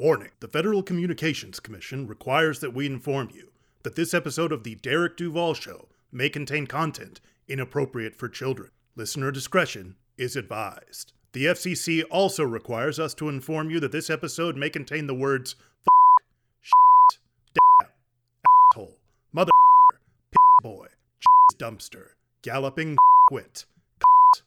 Warning The Federal Communications Commission requires that we inform you that this episode of The Derek Duval Show may contain content inappropriate for children. Listener discretion is advised. The FCC also requires us to inform you that this episode may contain the words f, shit, damn, asshole, mother, piss boy, dumpster, galloping quit,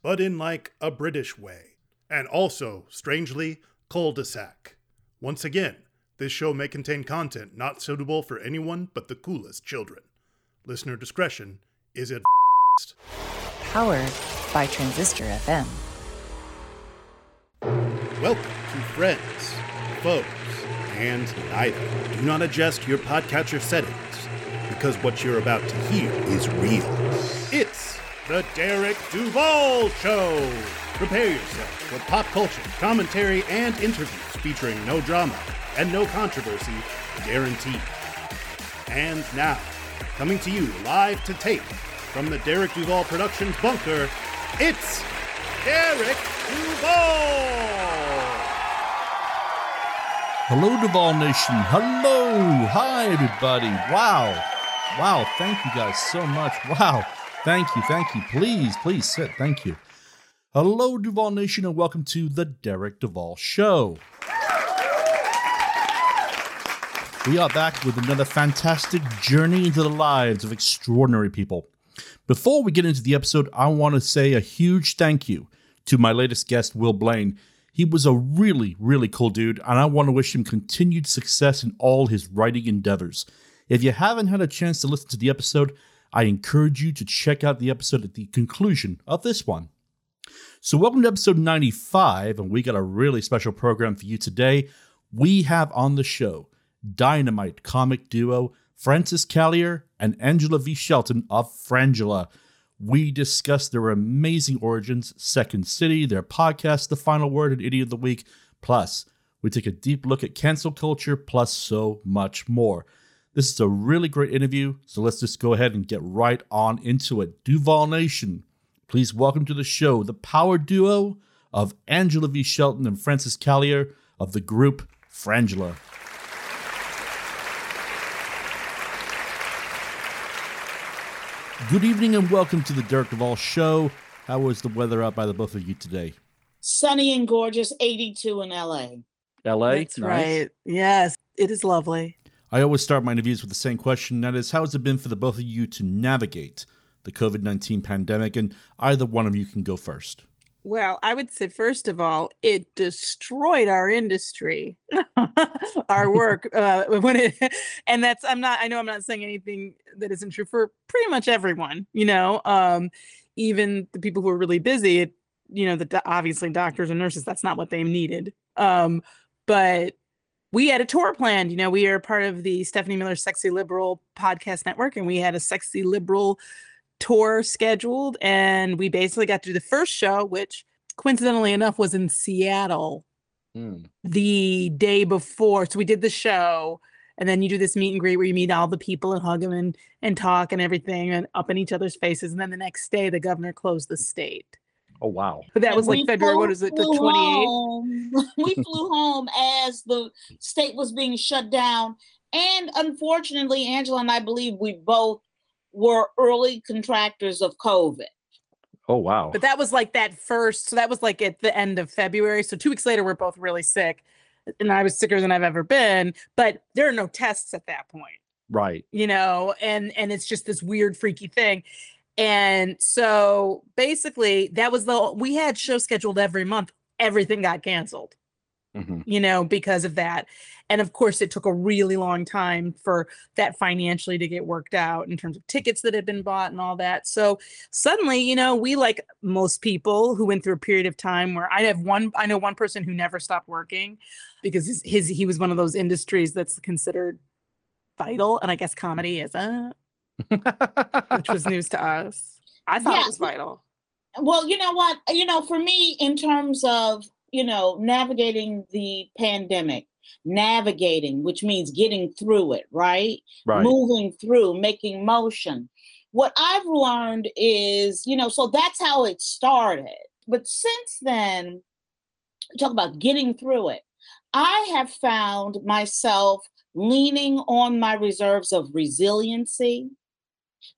but in like a British way. And also, strangely, cul-de-sac. Once again, this show may contain content not suitable for anyone but the coolest children. Listener discretion is advised. Powered by Transistor FM. Welcome to Friends, Foes, and Neither. Do not adjust your podcatcher settings because what you're about to hear is real. It's the Derek Duval Show. Prepare yourself for pop culture, commentary, and interviews featuring no drama and no controversy guaranteed. And now, coming to you live to tape from the Derek Duval Productions bunker, it's Derek Duval! Hello, Duval Nation. Hello. Hi, everybody. Wow. Wow. Thank you guys so much. Wow. Thank you. Thank you. Please, please sit. Thank you. Hello, Duval Nation, and welcome to the Derek Duval Show. We are back with another fantastic journey into the lives of extraordinary people. Before we get into the episode, I want to say a huge thank you to my latest guest, Will Blaine. He was a really, really cool dude, and I want to wish him continued success in all his writing endeavors. If you haven't had a chance to listen to the episode, I encourage you to check out the episode at the conclusion of this one. So, welcome to episode 95, and we got a really special program for you today. We have on the show dynamite comic duo Frances Callier and Angela V. Shelton of Frangela. We discuss their amazing origins, Second City, their podcast, The Final Word, and Idiot of the Week. Plus, we take a deep look at cancel culture, plus so much more. This is a really great interview, so let's just go ahead and get right on into it. Duval Nation, please welcome to the show the power duo of Angela V. Shelton and Frances Callier of the group Frangela. Good evening and welcome to the Derek Duval Show. How was the weather out by the both of you today? Sunny and gorgeous, 82 in LA. LA? That's right. Yes, it is lovely. I always start my interviews with the same question that is, how has it been for the both of you to navigate the COVID 19 pandemic? And either one of you can go first. Well, I would say, first of all, it destroyed our industry, our work. uh, when it, and that's, I'm not, I know I'm not saying anything that isn't true for pretty much everyone, you know, um, even the people who are really busy, it, you know, the obviously doctors and nurses, that's not what they needed. Um, but we had a tour planned. You know, we are part of the Stephanie Miller Sexy Liberal podcast network, and we had a Sexy Liberal tour scheduled. And we basically got to do the first show, which coincidentally enough was in Seattle hmm. the day before. So we did the show, and then you do this meet and greet where you meet all the people and hug them and, and talk and everything and up in each other's faces. And then the next day, the governor closed the state. Oh, wow. But that And was like February, what flew- is it, the 28th? we flew home as the state was being shut down. And unfortunately, Angela and I believe we both were early contractors of COVID. Oh, wow. But that was like that first, so that was like at the end of February. So two weeks later, we're both really sick. And I was sicker than I've ever been. But there are no tests at that point. right. you know and and it's just this weird freaky thing and so basically that was the we had shows scheduled every month. Everything got canceled hmm you know because of that. And of course it took a really long time for that financially to get worked out in terms of tickets that had been bought and all that. So suddenly you know we like most people who went through a period of time where i have one i know one person who never stopped working because his, his he was one of those industries that's considered vital and i guess comedy isn't which was news to us i thought Yeah. it was vital Well, you know what? You know, for me, in terms of, you know, navigating the pandemic, navigating, which means getting through it, right? right. moving through, making motion. What I've learned is, you know, so that's how it started. But since then, talk about getting through it. I have found myself leaning on my reserves of resiliency,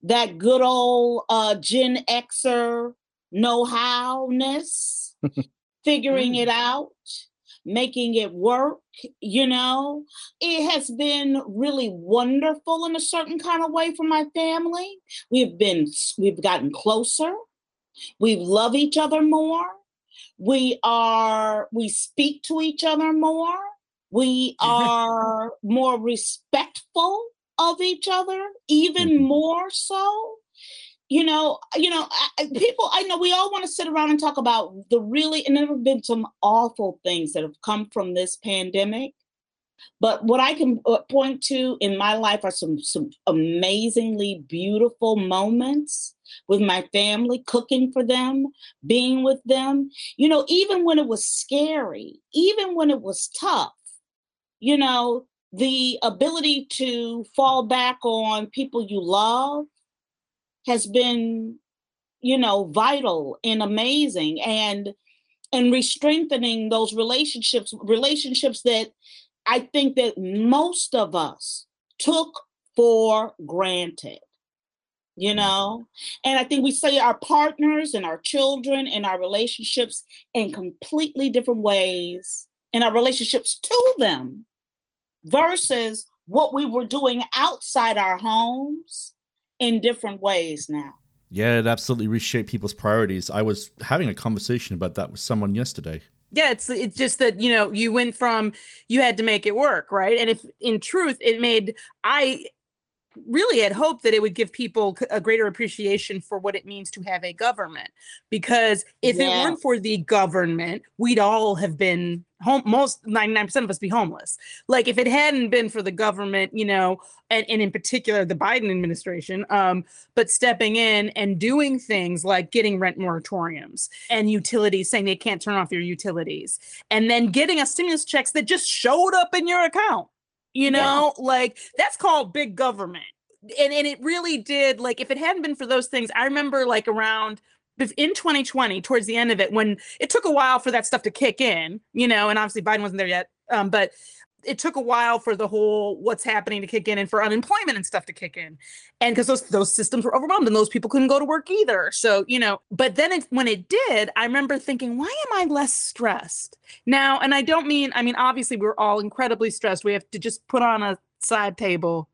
that good old uh, Gen Xer know how-ness, figuring it out, making it work, you know. It has been really wonderful in a certain kind of way for my family. We've been we've gotten closer. We love each other more. We are we speak to each other more. We are more respectful of each other, even mm-hmm. more so you know, you know, I, people. I know we all want to sit around and talk about the really, and there have been some awful things that have come from this pandemic. But what I can uh, point to in my life are some some amazingly beautiful moments with my family, cooking for them, being with them. You know, even when it was scary, even when it was tough, you know, the ability to fall back on people you love has been you know vital and amazing and and re-strengthening those relationships relationships that i think that most of us took for granted you mm-hmm. know and i think we see our partners and our children and our relationships in completely different ways in our relationships to them versus what we were doing outside our homes in different ways now. Yeah, it absolutely reshaped people's priorities. I was having a conversation about that with someone yesterday. Yeah, it's it's just that you know you went from you had to make it work, right? And if in truth it made I really had hoped that it would give people a greater appreciation for what it means to have a government because if yeah. it weren't for the government we'd all have been home most 99% of us be homeless. Like if it hadn't been for the government you know and, and in particular the biden administration um, but stepping in and doing things like getting rent moratoriums and utilities saying they can't turn off your utilities and then getting a stimulus checks that just showed up in your account you know? Yeah. like that's called big government. And and it really did like if it hadn't been for those things i remember like around in 2020 towards the end of it when it took a while for that stuff to kick in you know and obviously biden wasn't there yet um, but it took a while for the whole what's happening to kick in and for unemployment and stuff to kick in. And because those those systems were overwhelmed and those people couldn't go to work either. So you know but then it, when it did i remember thinking why am i less stressed? Now and i don't mean i mean obviously we're all incredibly stressed. We have to just put on a side table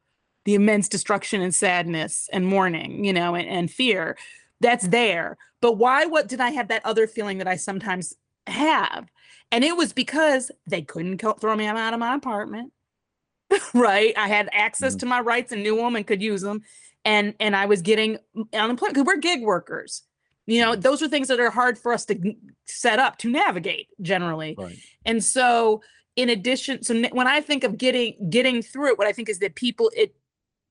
the immense destruction and sadness and mourning you know and, and fear that's there but why what did i have that other feeling that i sometimes have and it was because they couldn't throw me out of my apartment. right. I had access mm-hmm. to my rights and knew them and could use them. And and I was getting unemployment because we're gig workers. You know, those are things that are hard for us to set up to navigate generally. Right. And so in addition, so when I think of getting getting through it, what I think is that people it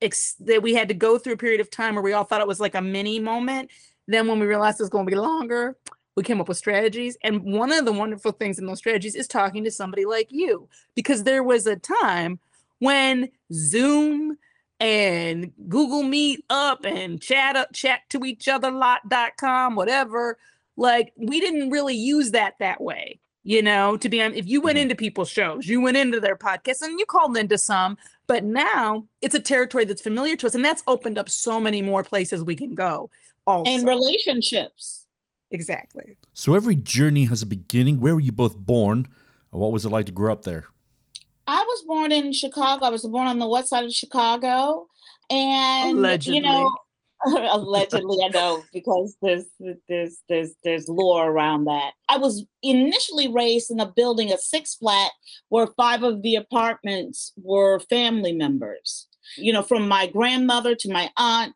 ex, that we had to go through a period of time where we all thought it was like a mini moment. Then when we realized it was going to be longer, we came up with strategies and one of the wonderful things in those strategies is talking to somebody like you because there was a time when zoom and google meet up and chat up chat to each other lot.com whatever like we didn't really use that that way you know to be on if you went mm-hmm. into people's shows you went into their podcasts and you called into some but now it's a territory that's familiar to us and that's opened up so many more places we can go also. and relationships Exactly. So every journey has a beginning. Where were you both born? What was it like to grow up there? I was born in Chicago. I was born on the west side of Chicago. And allegedly. you know, allegedly I know because there's there's there's there's lore around that. I was initially raised in a building, a six flat, where five of the apartments were family members. You know, from my grandmother to my aunt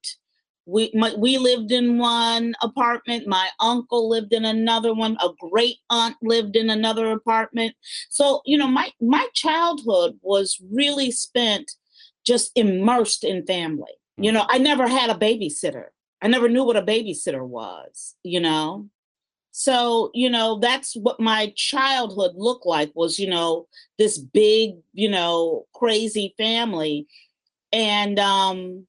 we my, we lived in one apartment my uncle lived in another one a great aunt lived in another apartment so you know my my childhood was really spent just immersed in family you know i never had a babysitter. I never knew what a babysitter was you know? So you know that's what my childhood looked like was you know this big you know crazy family. And um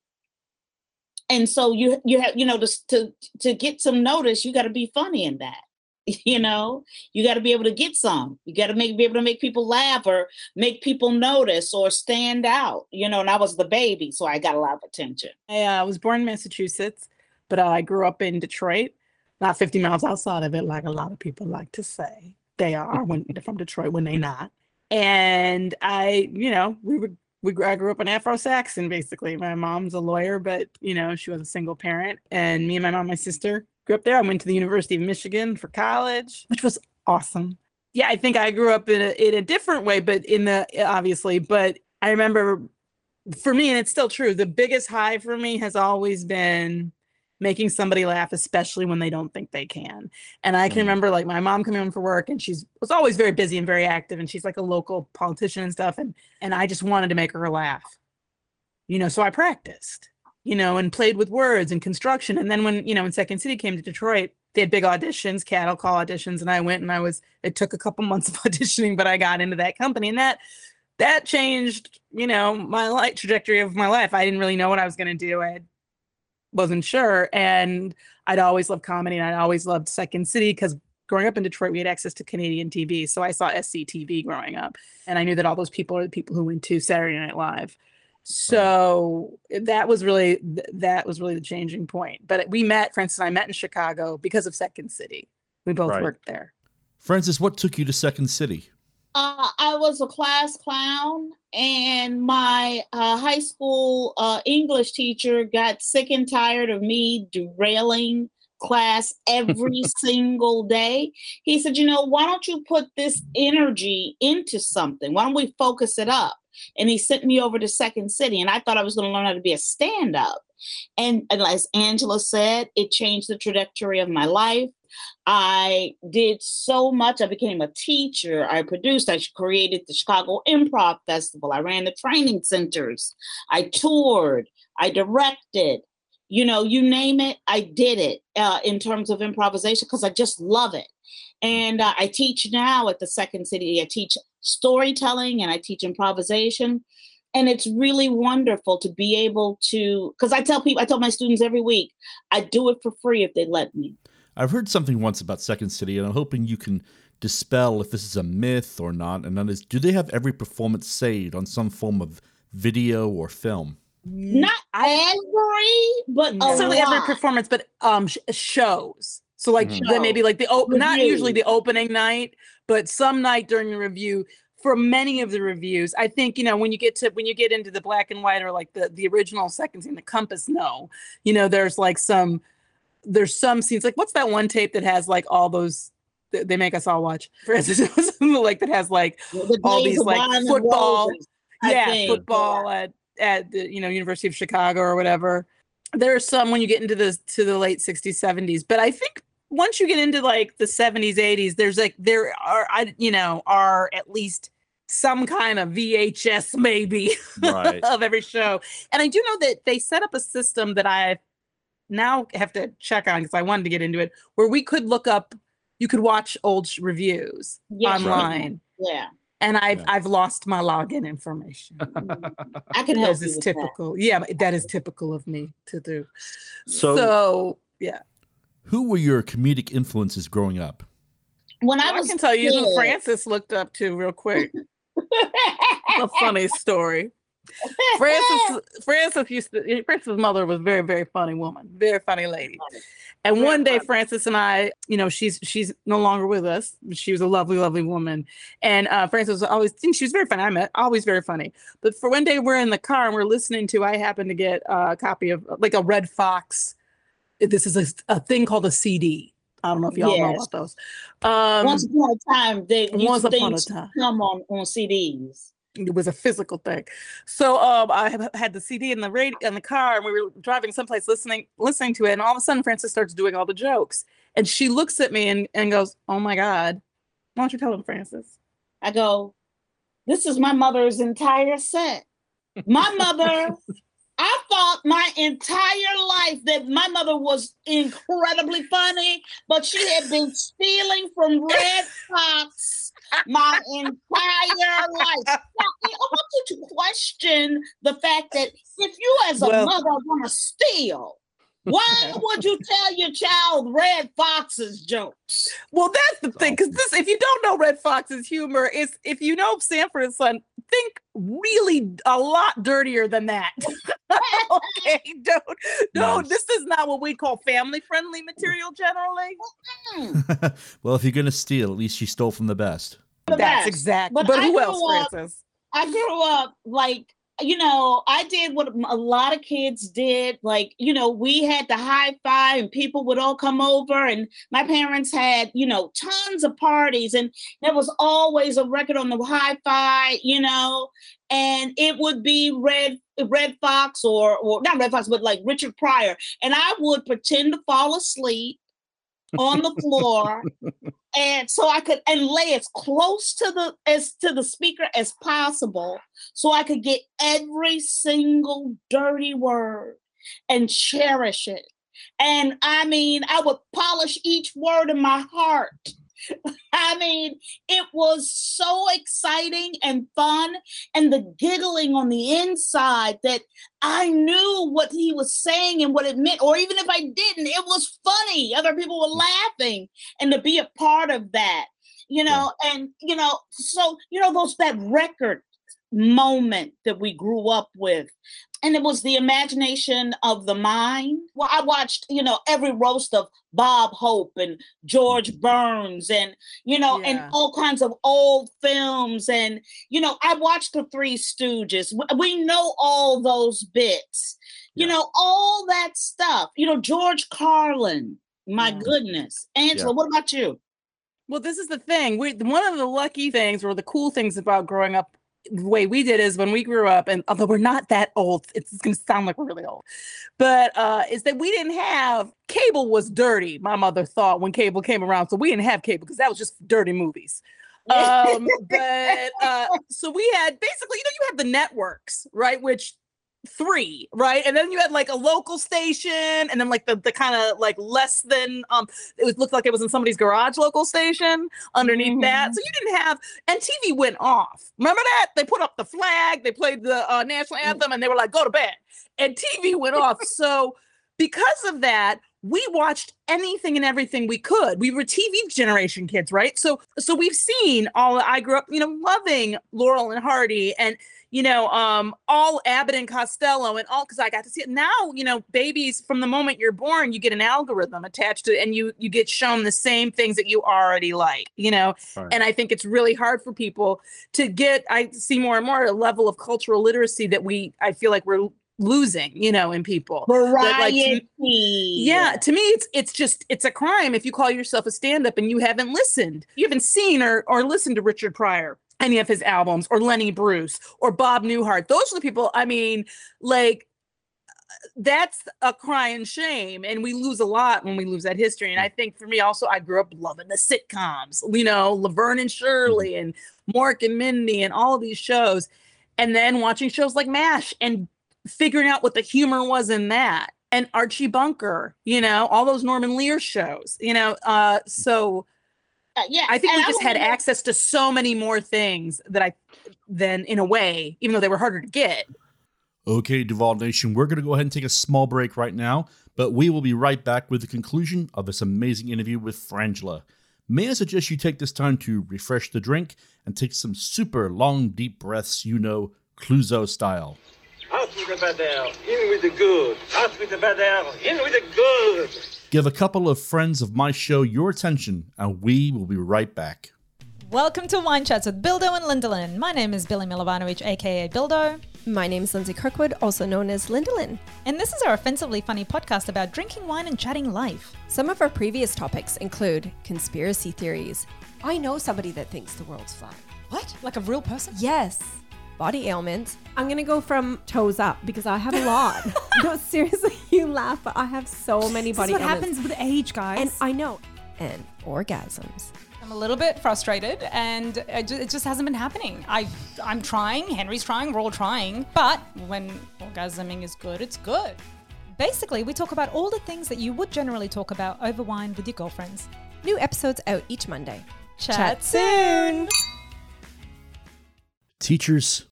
and so you you have you know to to to get some notice you got to be funny in that You know, you got to be able to get some. You got to make be able to make people laugh or make people notice or stand out. You know, and I was the baby, so I got a lot of attention. I uh, was born in Massachusetts, but I grew up in Detroit, not 50 miles outside of it, like a lot of people like to say they are when they're from Detroit when they not. And I, you know, we would we I grew up in Afro-Saxon basically. My mom's a lawyer, but you know, she was a single parent. And me and my mom, my sister grew up there. I went to the University of Michigan for college, which was awesome. Yeah, I think I grew up in a in a different way, but in the obviously, but I remember for me, and it's still true, the biggest high for me has always been making somebody laugh, especially when they don't think they can. And I can Mm. remember like my mom coming home from work and she's was always very busy and very active and she's like a local politician and stuff. And and I just wanted to make her laugh. You know, so I practiced, you know, and played with words and construction. And then when, you know, when Second City came to Detroit, they had big auditions, cattle call auditions, and I went and I was it took a couple months of auditioning, but I got into that company and that that changed, you know, my life trajectory of my life. I didn't really know what I was going to do. I wasn't sure. And I'd always loved comedy and I'd always loved Second City because growing up in Detroit, we had access to Canadian TV. So I saw SCTV growing up. And I knew that all those people are the people who went to Saturday Night Live. So that was really that was really the changing point. But we met, Frances and I met in Chicago because of Second City. We both Right. worked there. Frances, what took you to Second City? Uh, I was a class clown, and my uh, high school uh, English teacher got sick and tired of me derailing class every single day. He said, You know, why don't you put this energy into something? Why don't we focus it up? And he sent me over to Second City, and I thought I was going to learn how to be a stand up. And, and as Angela said, it changed the trajectory of my life. I did so much. I became a teacher. I produced, I created the Chicago Improv Festival. I ran the training centers. I toured. I directed. You know, you name it, I did it uh, in terms of improvisation because I just love it. And uh, I teach now at the Second City. I teach storytelling and I teach improvisation. And it's really wonderful to be able to, because I tell people, I tell my students every week, I do it for free if they let me. I've heard something once about Second City, and I'm hoping you can dispel if this is a myth or not. And that is, do they have every performance saved on some form of video or film? Not every, but a necessarily every performance, but um sh- shows. So like Mhm. then maybe like the op- not usually the opening night, but some night during the revue. For many of the revues, I think you know when you get to when you get into the black and white or like the the original second scene, the Compass. No, you know there's like some there's some scenes like what's that one tape that has like all those th- they make us all watch. For instance, like that has like The all these, like, wine and football- roses, yeah think, football at at the you know University of Chicago or whatever. There are some when you get into the to the late 60s 70s, but I think once you get into like the 70s 80s, there's like there are I you know are at least some kind of VHS maybe Right. of every show. And I do know that they set up a system that I now have to check on because I wanted to get into it where we could look up you could watch old sh- revues Yes, right. online. Yeah, And I've Yeah. I've lost my login information. I can help As you is with that. typical. Yeah, that is typical of me to do. So- So, yeah. Who were your comedic influences growing up? When I I, was can tell you who Frances looked up to real quick. a funny story. Frances Frances used to Frances' mother was a very, very funny woman, very funny lady. And one day funny. Frances and I, you know, she's she's no longer with us. but She was a lovely, lovely woman. And uh Frances was always she was very funny. I met always very funny. But for one day we're in the car and we're listening to, I happen to get a copy of like a Redd Foxx. This is a, a thing called a CD. I don't know if y'all know about those. Um Once upon a time, they used once upon a time. come on on CDs. It was a physical thing. So um, I had the CD in the radio in the car, and we were driving someplace listening listening to it, and all of a sudden Frances starts doing all the jokes, and she looks at me and, and goes, "Oh my god, why don't you tell him, Frances?" I go, this is my mother's entire set. My mother, I thought my entire life that my mother was incredibly funny, but she had been stealing from Red Fox my entire life. Now, I want you to question the fact that if you as a Well- mother going to steal, Why would you tell your child Redd Foxx's jokes? Well, that's the thing, because this if you don't know Redd Foxx's humor, is if you know Sanford and Son, think really a lot dirtier than that. okay, don't no, Nice. this is not what we call family friendly material generally. Well, if you're gonna steal, at least you stole from the best. The That's best. exactly. But But, who else, up- Frances? I grew up like you know, I did what a lot of kids did. Like, you know, we had the high five and people would all come over, and my parents had, you know, tons of parties, and there was always a record on the hi fi, you know, and it would be Red Redd Foxx or or not Redd Foxx, but like Richard Pryor. And I would pretend to fall asleep on the floor and so I could and lay as close to the as to the speaker as possible so I could get every single dirty word and cherish it. And I mean, I would polish each word in my heart. I mean, it was so exciting and fun, and the giggling on the inside that I knew what he was saying and what it meant, or even if I didn't, it was funny. Other people were laughing, and to be a part of that, you know, and you know, so you know, those that record moment that we grew up with. And it was the imagination of the mind. Well i watched you know every roast of bob hope and george mm-hmm. burns and you know Yeah. and all kinds of old films. And you know i watched the three stooges. We know all those bits. You know all that stuff. You know george carlin my Yeah. goodness. Angela what about you? Well, this is the thing. We one of the lucky things or the cool things about growing up the way we did is when we grew up, and although we're not that old, it's going to sound like we're really old, but uh, is that we didn't have cable was dirty. My mother thought when cable came around, so we didn't have cable because that was just dirty movies. Um, but uh, so we had basically, you know, you have the networks, right? Which three, right? And then you had like a local station, and then like the the kind of like less than um it was, looked like it was in somebody's garage local station underneath that. So you didn't have and TV went off. Remember that? They put up the flag, they played the uh, national anthem, and they were like, go to bed. And TV went off. So because of that, we watched anything and everything we could. We were TV generation kids, right? So so we've seen all I grew up, you know, loving Laurel and Hardy and you know, um, all Abbott and Costello and all because I got to see it. Now, you know, babies from the moment you're born, you get an algorithm attached to it and you you get shown the same things that you already like, you know. Right. And I think it's really hard for people to get, I see more and more a level of cultural literacy that we I feel like we're losing, you know, in people. like, to- variety Yeah, to me it's it's just it's a crime if you call yourself a stand-up and you haven't listened. You haven't seen or or listened to Richard Pryor, any of his albums, or Lenny Bruce, or Bob Newhart. Those are the people, I mean, like that's a crying shame. And we lose a lot when we lose that history. And I think for me also, I grew up loving the sitcoms, you know, Laverne and Shirley and Mork and Mindy and all of these shows. And then watching shows like MASH and figuring out what the humor was in that and Archie Bunker, you know, all those Norman Lear shows, you know. Uh, so Uh, yeah I think we and just had remember- access to so many more things that I then in a way, even though they were harder to get. Okay, Duval Nation, we're going to go ahead and take a small break right now, but we will be right back with the conclusion of this amazing interview with Frangela. May I suggest you take this time to refresh the drink and take some super long, deep breaths, you know, Clouseau style. Out with the bad air, in with the good. Out with the bad air, in with the good. Give a couple of friends of my show your attention, and we will be right back. Welcome to Wine Chats with Bildo and Lindalyn. My name is Billy Milovanovic, aka Bildo, My name is Lindsay Kirkwood, also known as Lindalyn. and this is our offensively funny podcast about drinking wine and chatting life. Some of our previous topics include conspiracy theories. I know somebody that thinks the world's flat. What? Like a real person? Yes. Body ailments. I'm gonna go from toes up because I have a lot. no, seriously, you laugh, but I have so many This body is what ailments. happens with age, guys. And I know. And orgasms. I'm a little bit frustrated, and it it just hasn't been happening. I, I'm trying. Henry's trying. We're all trying. But when orgasming is good, it's good. Basically, we talk about all the things that you would generally talk about over wine with your girlfriends. New episodes out each Monday. Chat soon. Teachers,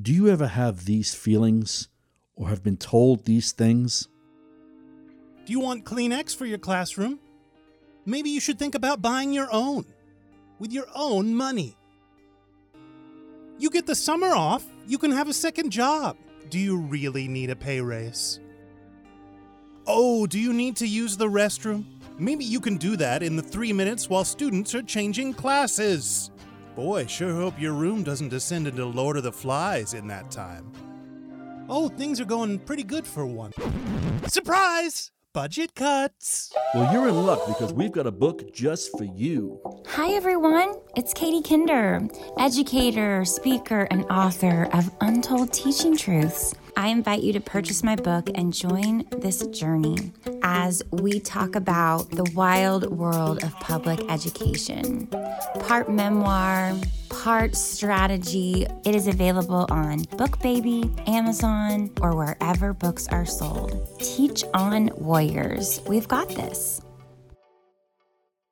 do you ever have these feelings or have been told these things? Do you want Kleenex for your classroom? Maybe you should think about buying your own with your own money. You get the summer off, you can have a second job. Do you really need a pay raise? Oh, do you need to use the restroom? Maybe you can do that in the three minutes while students are changing classes. Boy, sure hope your room doesn't descend into Lord of the Flies in that time. Oh, things are going pretty good for one. Surprise! Budget cuts! Well, you're in luck because we've got a book just for you. Hi, everyone. It's Katie Kinder, educator, speaker, and author of Untold Teaching Truths. I invite you to purchase my book and join this journey as we talk about the wild world of public education. Part memoir, part strategy. It is available on BookBaby, Amazon, or wherever books are sold. Teach on Warriors. We've got this.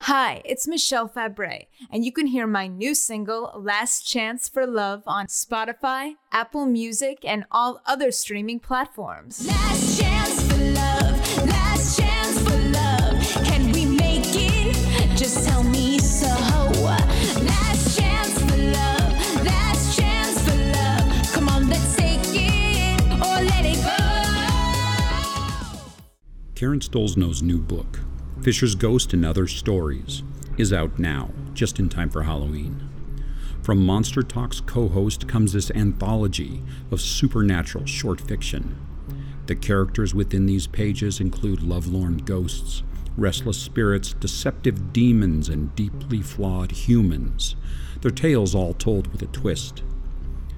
Hi, it's Michelle Fabre, and you can hear my new single, Last Chance for Love, on Spotify, Apple Music, and all other streaming platforms. Last chance for love, last chance for love. Can we make it? Just tell me so. Last chance for love, last chance for love. Come on, let's take it or let it go. Karen Stolznow's new book, Fisher's Ghost and Other Stories, is out now, just in time for Halloween. From Monster Talks co host comes this anthology of supernatural short fiction. The characters within these pages include lovelorn ghosts, restless spirits, deceptive demons, and deeply flawed humans, their tales all told with a twist.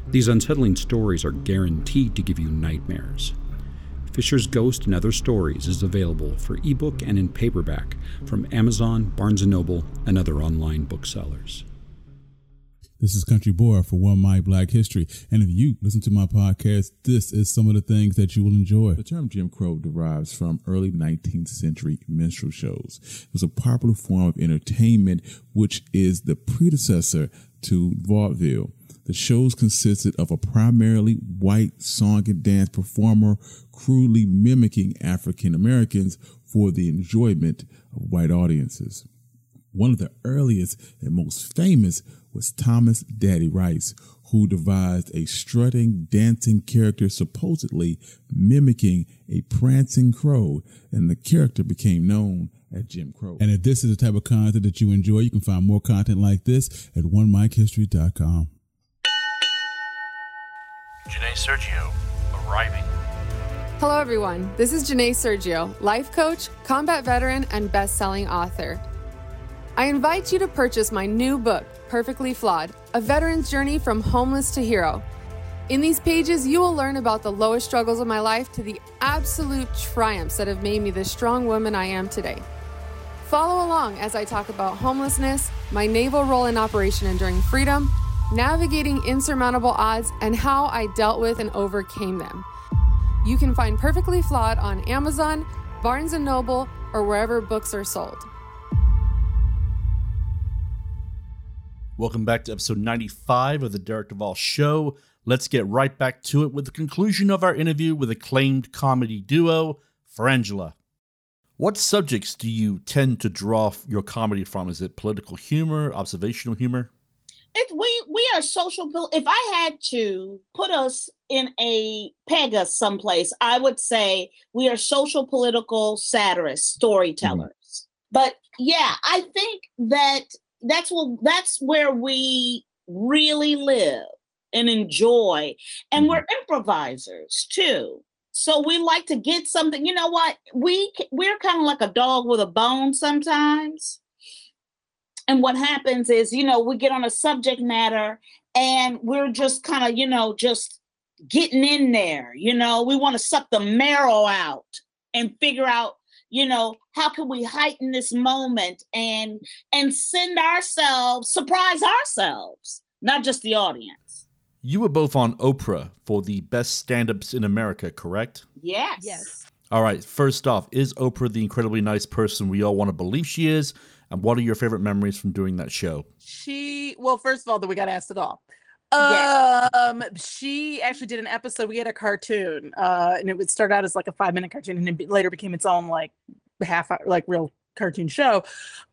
These unsettling stories are guaranteed to give you nightmares. Fisher's Ghost and Other Stories is available for ebook and in paperback from Amazon, Barnes & Noble, and other online booksellers. This is Country Boy for One My Black History. And if you listen to my podcast, this is some of the things that you will enjoy. The term Jim Crow derives from early 19th century minstrel shows. It was a popular form of entertainment, which is the predecessor to vaudeville. The shows consisted of a primarily white song and dance performer crudely mimicking African Americans for the enjoyment of white audiences. One of the earliest and most famous was Thomas Daddy Rice, who devised a strutting, dancing character supposedly mimicking a prancing crow, and the character became known as Jim Crow. And if this is the type of content that you enjoy, you can find more content like this at onemichistory.com. Janae Sergio, arriving. Hello, everyone. This is Janae Sergio, life coach, combat veteran, and best selling author. I invite you to purchase my new book, Perfectly Flawed A Veteran's Journey from Homeless to Hero. In these pages, you will learn about the lowest struggles of my life to the absolute triumphs that have made me the strong woman I am today. Follow along as I talk about homelessness, my naval role in Operation Enduring Freedom, navigating insurmountable odds, and how I dealt with and overcame them. You can find Perfectly Flawed on Amazon, Barnes & Noble, or wherever books are sold. Welcome back to episode 95 of the Derek Duval Show. Let's get right back to it with the conclusion of our interview with acclaimed comedy duo, Frangela. What subjects do you tend to draw your comedy from? Is it political humor, observational humor? It, we we are social. If I had to put us in a peg us someplace, I would say we are social political satirists, storytellers. Mm-hmm. But yeah, I think that that's what that's where we really live and enjoy, and we're mm-hmm. improvisers too. So we like to get something. You know what? We we're kind of like a dog with a bone sometimes. And what happens is, you know, we get on a subject matter and we're just kind of, you know, just getting in there. You know, we want to suck the marrow out and figure out, you know, how can we heighten this moment and and send ourselves, surprise ourselves, not just the audience. You were both on Oprah for the best stand ups in America, correct? Yes. Yes. All right, first off, is Oprah the incredibly nice person we all want to believe she is? And what are your favorite memories from doing that show? She well, first of all, that we got asked it all. Um, she actually did an episode. We had a cartoon, uh, and it would start out as like a five minute cartoon, and it later became its own like half hour, like real cartoon show.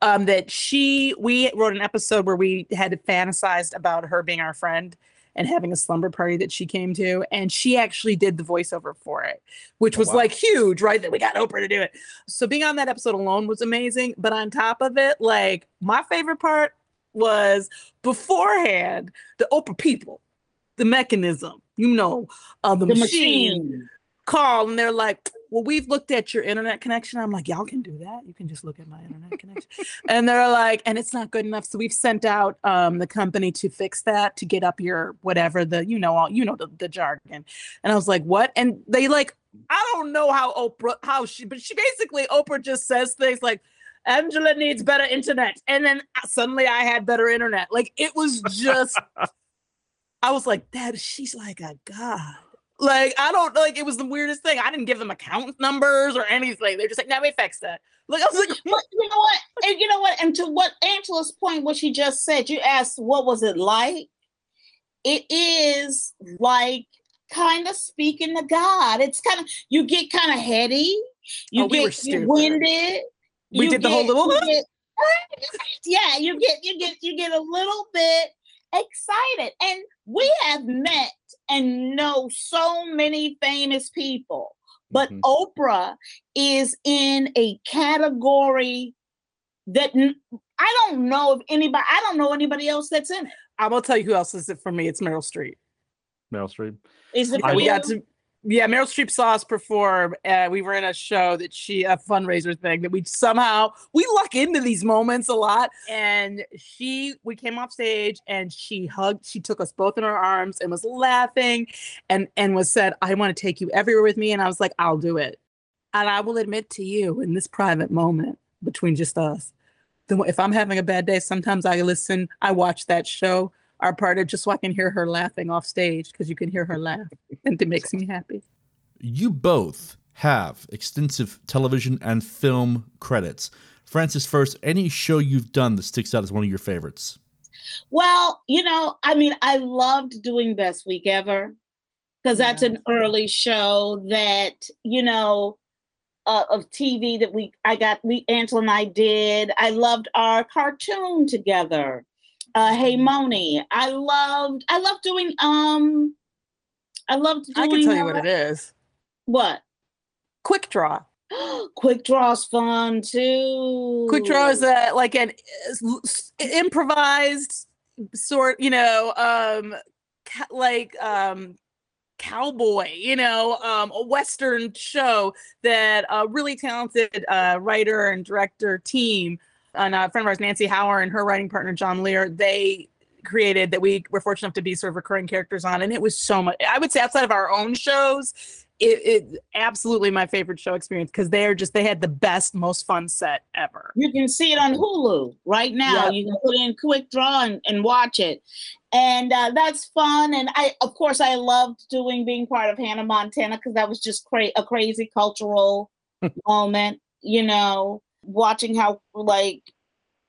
Um, that she we wrote an episode where we had fantasized about her being our friend and having a slumber party that she came to, and she actually did the voiceover for it, which Oh, was wow. like huge, right? That we got Oprah to do it. So being on that episode alone was amazing. But on top of it, like my favorite part was beforehand the Oprah people, the mechanism, you know, uh, the, The machine, machine. Call, and they're like, "Well, we've looked at your internet connection." I'm like, "Y'all can do that. You can just look at my internet connection." and they're like, "And it's not good enough." So we've sent out um, the company to fix that to get up your whatever the you know all you know the, the jargon. And I was like, "What?" And they like, I don't know how Oprah how she, but she basically Oprah just says things like. Angela needs better internet. And then uh, suddenly I had better internet. Like it was just I was like, that she's like a god. Like, I don't like it was the weirdest thing. I didn't give them account numbers or anything. They're just like, now we fixed that. Like I was like, But you know what? And you know what? And to what Angela's point, what she just said, you asked, what was it like? It is like kind of speaking to God. It's kind of you get kind of heady. You Oh, get winded. We did the whole little- get- yeah, you get you get you get a little bit excited. And we have met and know so many famous people. But Mm-hmm. Oprah is in a category that n- I don't know if anybody I don't know anybody else that's in it. I'm gonna tell you who else is it for me. It's Meryl Streep. Meryl Streep. Is it Yeah, for we you? got to yeah, Meryl Streep saw us perform. Uh, we were in a show that she a fundraiser thing that we somehow we luck into these moments a lot. And she we came off stage and she hugged, she took us both in her arms and was laughing and and was said, I want to take you everywhere with me. And I was like, I'll do it. And I will admit to you in this private moment between just us, if I'm having a bad day, sometimes I listen, I watch that show, our part of just so I can hear her laughing off stage because you can hear her laugh and it makes me happy. You both have extensive television and film credits. Frances, first, any show you've done that sticks out as one of your favorites? Well, you know, I mean, I loved doing Best Week Ever because that's an early show that, you know, uh, of TV that we I got we Angela and I did. I loved our cartoon together. Uh Hey Monie. I loved I loved doing um I loved doing I can tell you what it is. What? Quick Draw. Quick Draw's fun too. Quick Draw is a, like an improvised sort, you know, um, ca- like um, cowboy, you know, um, a western show that a really talented uh, writer and director team, and a friend of ours, Nancy Hower, and her writing partner John Lehr, they created that we were fortunate enough to be sort of recurring characters on, and it was so much. I would say outside of our own shows. It, it absolutely my favorite show experience because they're just they had the best most fun set ever You can see it on Hulu right now. Yep. You can put in Quick Draw and, and watch it. And uh, that's fun. And I, of course, I loved doing being part of Hannah Montana because that was just cra- a crazy cultural moment. You know, watching how like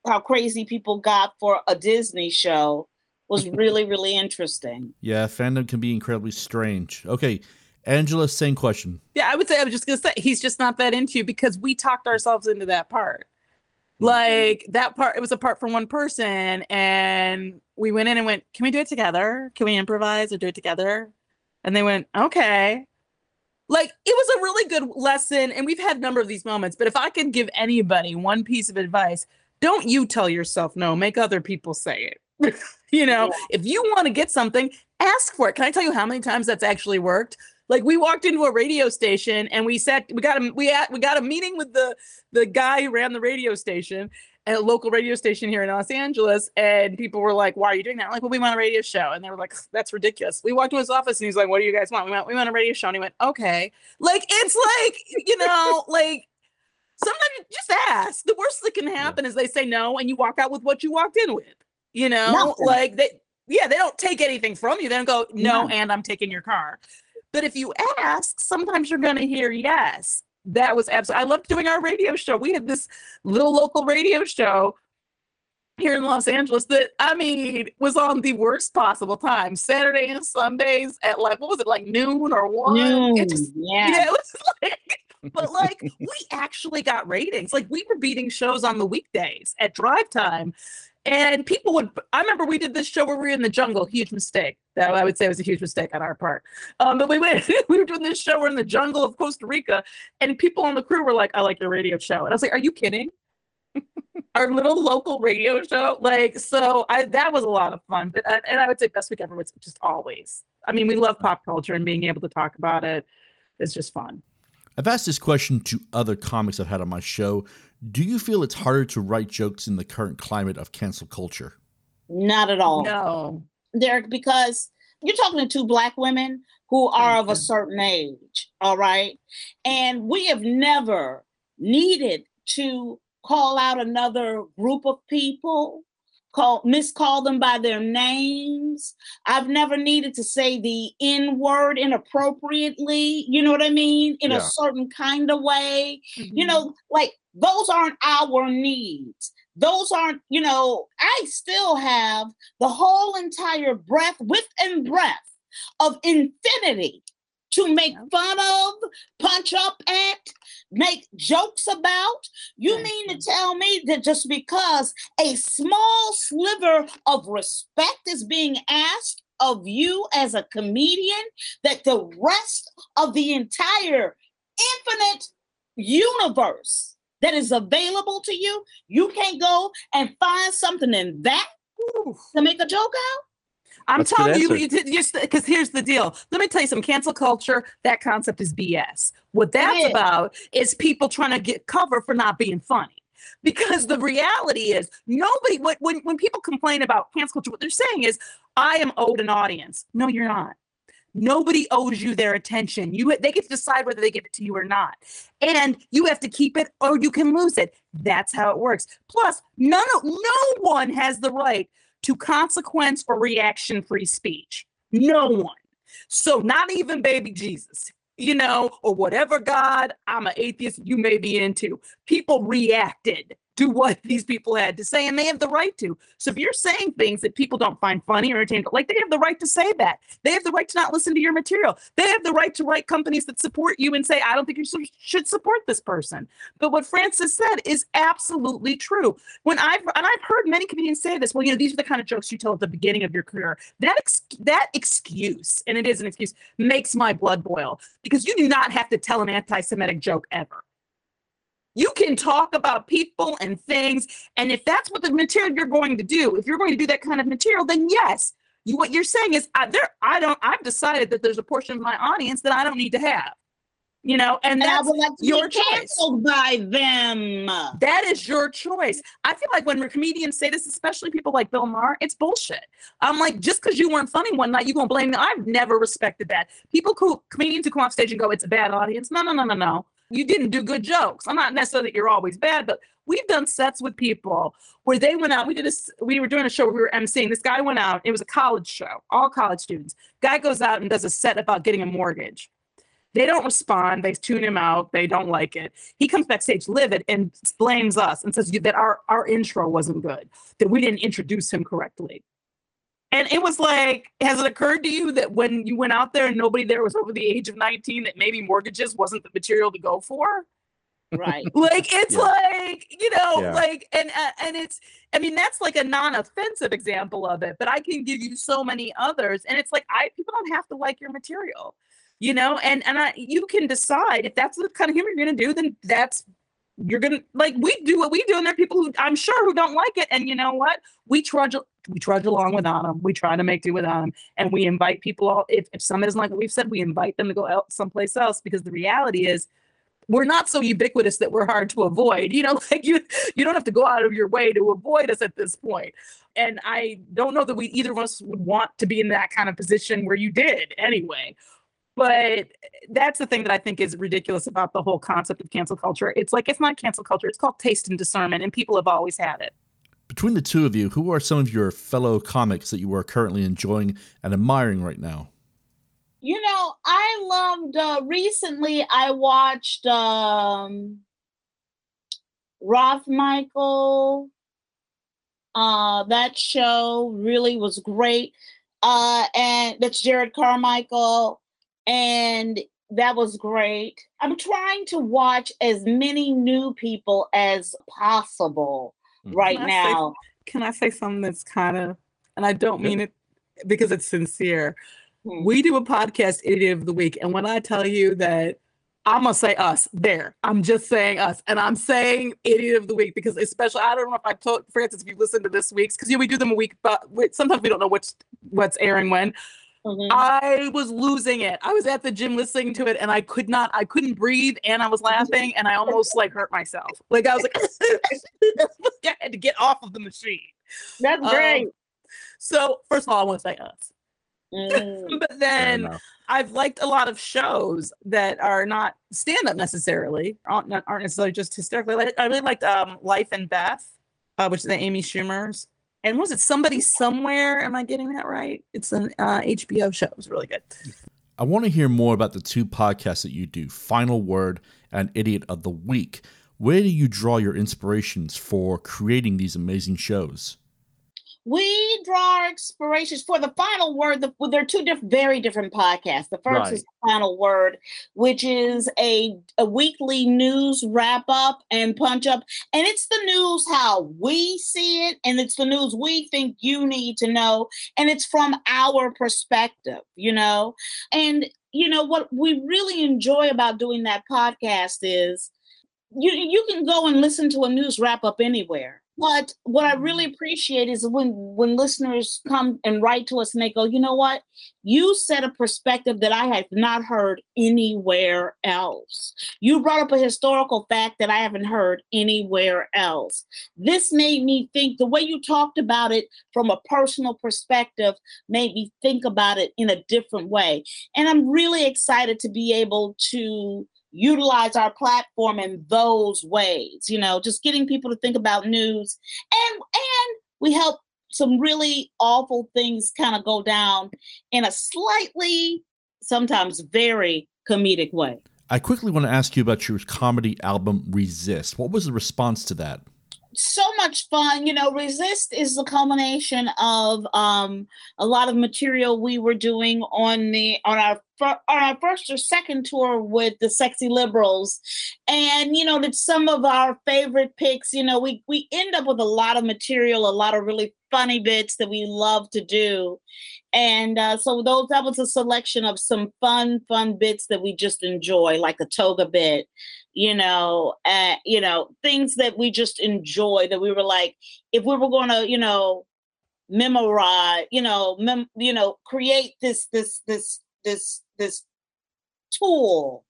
how crazy people got for a Disney show was really really interesting. Yeah, fandom can be incredibly strange. Okay, Angela, same question. Yeah, I would say I was just gonna say he's just not that into you because we talked ourselves into that part. Hmm. Like that part, it was a part for one person, and we went in and went, "Can we do it together? Can we improvise or do it together?" And they went, "Okay." Like it was a really good lesson, and we've had a number of these moments. But if I could give anybody one piece of advice, don't you tell yourself no. Make other people say it. you know, if you want to get something, ask for it. Can I tell you how many times that's actually worked? Like we walked into a radio station and we sat, we got a we had we got a meeting with the the guy who ran the radio station at a local radio station here in Los Angeles, and people were like, "Why are you doing that?" I'm like, "Well, we want a radio show," and they were like, "That's ridiculous." We walked to his office and he's like, "What do you guys want?" We want we want a radio show, and he went, "Okay." Like it's like you know, like sometimes just ask. The worst that can happen is they say no, and you walk out with what you walked in with. You know, Nothing. like they yeah, they don't take anything from you. They don't go, no, No. and I'm taking your car. But if you ask, sometimes you're going to hear yes. That was absolutely, I loved doing our radio show. We had this little local radio show here in Los Angeles that I mean was on the worst possible time. Saturday and Sundays at like what was it like noon or one? Noon, It just yeah. yeah, it was like but like we actually got ratings. Like we were beating shows on the weekdays at drive time. And people would I remember we did this show where we were in the jungle, huge mistake. That I would say was a huge mistake on our part. Um, but we went, we were doing this show, we're in the jungle of Costa Rica, and people on the crew were like, I like your radio show. And I was like, Are you kidding? our little local radio show. Like, so I that was a lot of fun. But and and I would say best week ever was just always. I mean, we love pop culture and being able to talk about it is just fun. I've asked this question to other comics I've had on my show. Do you feel it's harder to write jokes in the current climate of cancel culture? Not at all. No. Derek, because you're talking to two black women who are of a certain age, all right? And we have never needed to call out another group of people, call miscall them by their names. I've never needed to say the N word inappropriately, you know what I mean? In Yeah. a certain kind of way. You mm-hmm. know, like those aren't our needs. Those aren't, you know, I still have the whole entire breath, width and breadth of infinity to make fun of, punch up at, make jokes about. You mean to tell me that just because a small sliver of respect is being asked of you as a comedian, that the rest of the entire infinite universe that is available to you, you can't go and find something in that to make a joke out? I'm That's telling you, just because here's the deal. Let me tell you some cancel culture. That concept is BS. What that's is. about is people trying to get cover for not being funny. Because the reality is, nobody. When when when people complain about cancel culture, what they're saying is, "I am owed an audience." No, you're not. Nobody owes you their attention. You they get to decide whether they give it to you or not, and you have to keep it or you can lose it. That's how it works. Plus, none of no one has the right to consequence or reaction free speech. No one. So not even baby Jesus, you know, or whatever God I'm an atheist you may be into. People reacted to what these people had to say, and they have the right to. So if you're saying things that people don't find funny or entertaining, like they have the right to say that. They have the right to not listen to your material. They have the right to write companies that support you and say, I don't think you should- support this person. But what Frances said is absolutely true. When I've and I've heard many comedians say this, well, you know, these are the kind of jokes you tell at the beginning of your career. That ex- that excuse, and it is an excuse, makes my blood boil because you do not have to tell an anti-Semitic joke ever. You can talk about people and things, and if that's what the material you're going to do, if you're going to do that kind of material, then yes, you what you're saying is I, there. I don't. I've decided that there's a portion of my audience that I don't need to have. You know, and And that's like your choice. canceled by them. That is your choice. I feel like when comedians say this, especially people like Bill Maher, it's bullshit. I'm like, just because you weren't funny one night, you gonna blame me. I've never respected that. People who comedians who come off stage and go, it's a bad audience. No, no, no, no, no. You didn't do good jokes. I'm not necessarily that you're always bad, but we've done sets with people where they went out. We did a, we were doing a show where we were emceeing. This guy went out. It was a college show, all college students. Guy goes out and does a set about getting a mortgage. They don't respond. They tune him out. They don't like it. He comes backstage livid and blames us and says that our, our intro wasn't good, that we didn't introduce him correctly. And it was like, has it occurred to you that when you went out there and nobody there was over the age of 19, that maybe mortgages wasn't the material to go for? Right. like it's Yeah. like you know Yeah. like and uh, and it's i mean that's like a non-offensive example of it but i can give you so many others and it's like i people don't have to like your material you know and and I, you can decide if that's the kind of humor you're gonna do then that's you're gonna like we do what we do and there are people who i'm sure who don't like it and you know what we trudge we trudge along without them we try to make do without them and we invite people all if, if someone doesn't like what we've said we invite them to go out someplace else because the reality is we're not so ubiquitous that we're hard to avoid. You know, like you you don't have to go out of your way to avoid us at this point. And I don't know that we either of us would want to be in that kind of position where you did anyway. But that's the thing that I think is ridiculous about the whole concept of cancel culture. It's like it's not cancel culture, it's called taste and discernment, and people have always had it. Between the two of you, who are some of your fellow comics that you are currently enjoying and admiring right now? You know, I loved uh recently I watched um Rothaniel Uh, that show really was great. Uh, and that's Jerrod Carmichael, and that was great. I'm trying to watch as many new people as possible right Can I say- now. can I say something that's kind of, and I don't mean it because it's sincere. Hmm. We do a podcast, Idiot of the Week, and when I tell you that I'm gonna say us there, I'm just saying us, and I'm saying Idiot of the Week because especially I don't know if I told Frances if you listen to this week's because you know, we do them a week, but we, sometimes we don't know what's what's airing when. Mm-hmm. I was losing it. I was at the gym listening to it, and I could not. I couldn't breathe, and I was laughing, and I almost like hurt myself. Like I was like, I had to get off of the machine. That's Um, great. so first of all, I want to say us. Mm. but then I've liked a lot of shows that are not stand up necessarily, aren't, not, aren't necessarily just hysterically. Like, I really liked um, Life and Beth, uh, which is the Amy Schumer's. And was it Somebody Somewhere? Am I getting that right? It's an uh, HBO show. It was really good. I want to hear more about the two podcasts that you do, Final Word and Idiot of the Week. Where do you draw your inspirations for creating these amazing shows? We draw our inspirations for the final word. The, well, they're two different, very different podcasts. The first Right. is the Final Word, which is a, a weekly news wrap up and punch up. And it's the news how we see it, and it's the news we think you need to know. And it's from our perspective, you know? And, you know, what we really enjoy about doing that podcast is you you can go and listen to a news wrap up anywhere. But what I really mm-hmm. appreciate is when when listeners come and write to us and they go, you know what, you set a perspective that I have not heard anywhere else. You brought up a historical fact that I haven't heard anywhere else. This made me think the way you talked about it from a personal perspective made me think about it in a different way. And I'm really excited to be able to utilize our platform in those ways you know just getting people to think about news and and we help some really awful things kind of go down in a slightly sometimes very comedic way I quickly want to ask you about your comedy album Resist. What was the response to that? So much fun. You know, Resist is the culmination of um, a lot of material we were doing on the on our on our first or second tour with the Sexy Liberals, and you know, that some of our favorite picks. You know, we we end up with a lot of material, a lot of really funny bits that we love to do. And uh, so those that was a selection of some fun, fun bits that we just enjoy, like the toga bit, you know, uh, you know, things that we just enjoy. That we were like, if we were going to, you know, memorize, you know, mem- you know, create this, this, this, this, this tool.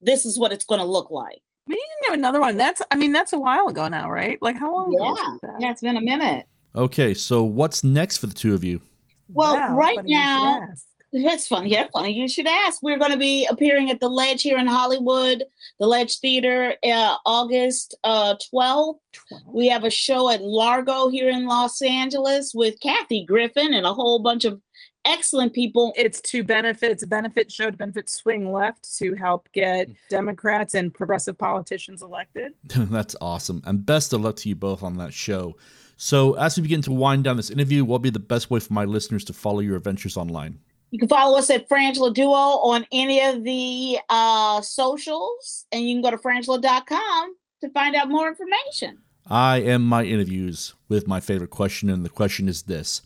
This is what it's going to look like. We didn't have another one. That's I mean that's a while ago now, right? Like how long? Yeah, was that? yeah, it's been a minute. Okay, so what's next for the two of you? Well, Wow, right funny you should now, ask. That's funny. Yeah, funny. You should ask. We're going to be appearing at the Ledge here in Hollywood, the Ledge Theater, uh, August uh, 12th. We have a show at Largo here in Los Angeles with Kathy Griffin and a whole bunch of excellent people. It's to benefit. It's a benefit show to benefit swing left to help get Democrats and progressive politicians elected. That's awesome. And best of luck to you both on that show. So, as we begin to wind down this interview, what would be the best way for my listeners to follow your adventures online? You can follow us at Frangela Duo on any of the uh, socials, and you can go to frangela.com to find out more information. I am my interviews with my favorite question, and the question is this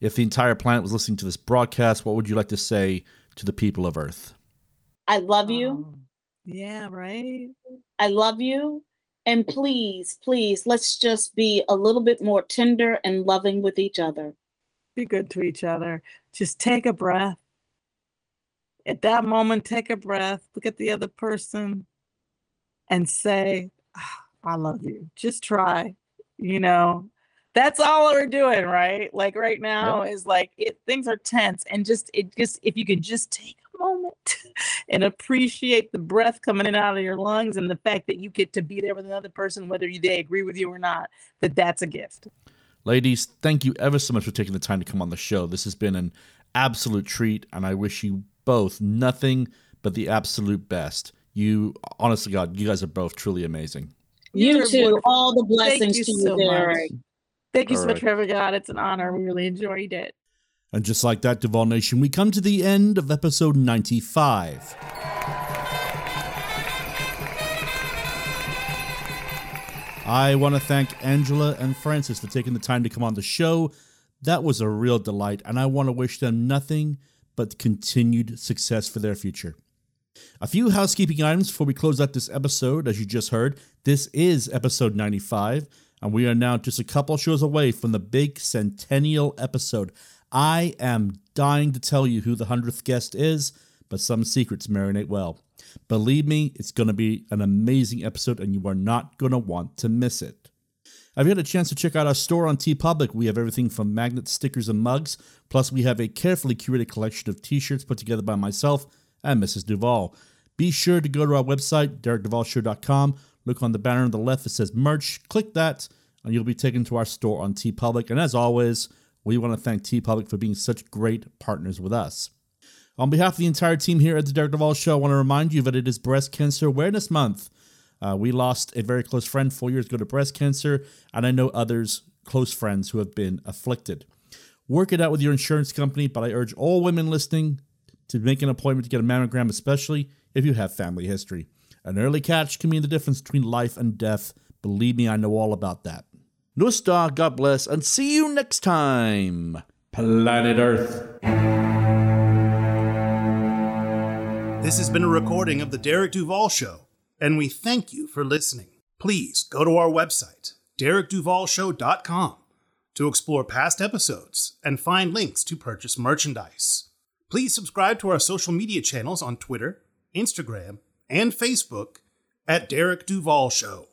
If the entire planet was listening to this broadcast, what would you like to say to the people of Earth? I love you. Yeah, right. I love you. And please, please, let's just be a little bit more tender and loving with each other. Be good to each other. Just take a breath. At that moment, take a breath. Look at the other person and say, "Ah, I love you. Just try. You know, that's all we're doing, right? Like right now is like it things are tense and just it just if you could just take a moment and appreciate the breath coming in out of your lungs and the fact that you get to be there with another person whether they agree with you or not that that's a gift Ladies, thank you ever so much for taking the time to come on the show. This has been an absolute treat, and I wish you both nothing but the absolute best. You, honestly, God, you guys are both truly amazing. You You're too. wonderful. All the Thank blessings you to you, so much. Thank you All so much right. for having on. It's an honor. We really enjoyed it. And just like that, Duval Nation, we come to the end of episode 95. I want to thank Angela and Frances for taking the time to come on the show. That was a real delight, and I want to wish them nothing but continued success for their future. A few housekeeping items before we close out this episode. As you just heard, this is episode 95, and we are now just a couple shows away from the big centennial episode. I am dying to tell you who the 100th guest is, but some secrets marinate well. Believe me, it's going to be an amazing episode, and you are not going to want to miss it. I've had a chance to check out our store on TeePublic? We have everything from magnets, stickers, and mugs. Plus, we have a carefully curated collection of t-shirts put together by myself and Mrs. Duval. Be sure to go to our website, DerekDuvalShow.com. Look on the banner on the left that says merch. Click that, and you'll be taken to our store on TeePublic. And as always, we want to thank TeePublic for being such great partners with us. On behalf of the entire team here at the Derek Duval Show, I want to remind you that it is Breast Cancer Awareness Month. Uh, we lost a very close friend four years ago to breast cancer, and I know others, close friends, who have been afflicted. Work it out with your insurance company, but I urge all women listening to make an appointment to get a mammogram, especially if you have family history. An early catch can mean the difference between life and death. Believe me, I know all about that. Nusta, God bless, and see you next time, Planet Earth. This has been a recording of The Derek Duval Show, and we thank you for listening. Please go to our website, derekduvalshow.com, to explore past episodes and find links to purchase merchandise. Please subscribe to our social media channels on Twitter, Instagram, and Facebook at Derek Duval Show.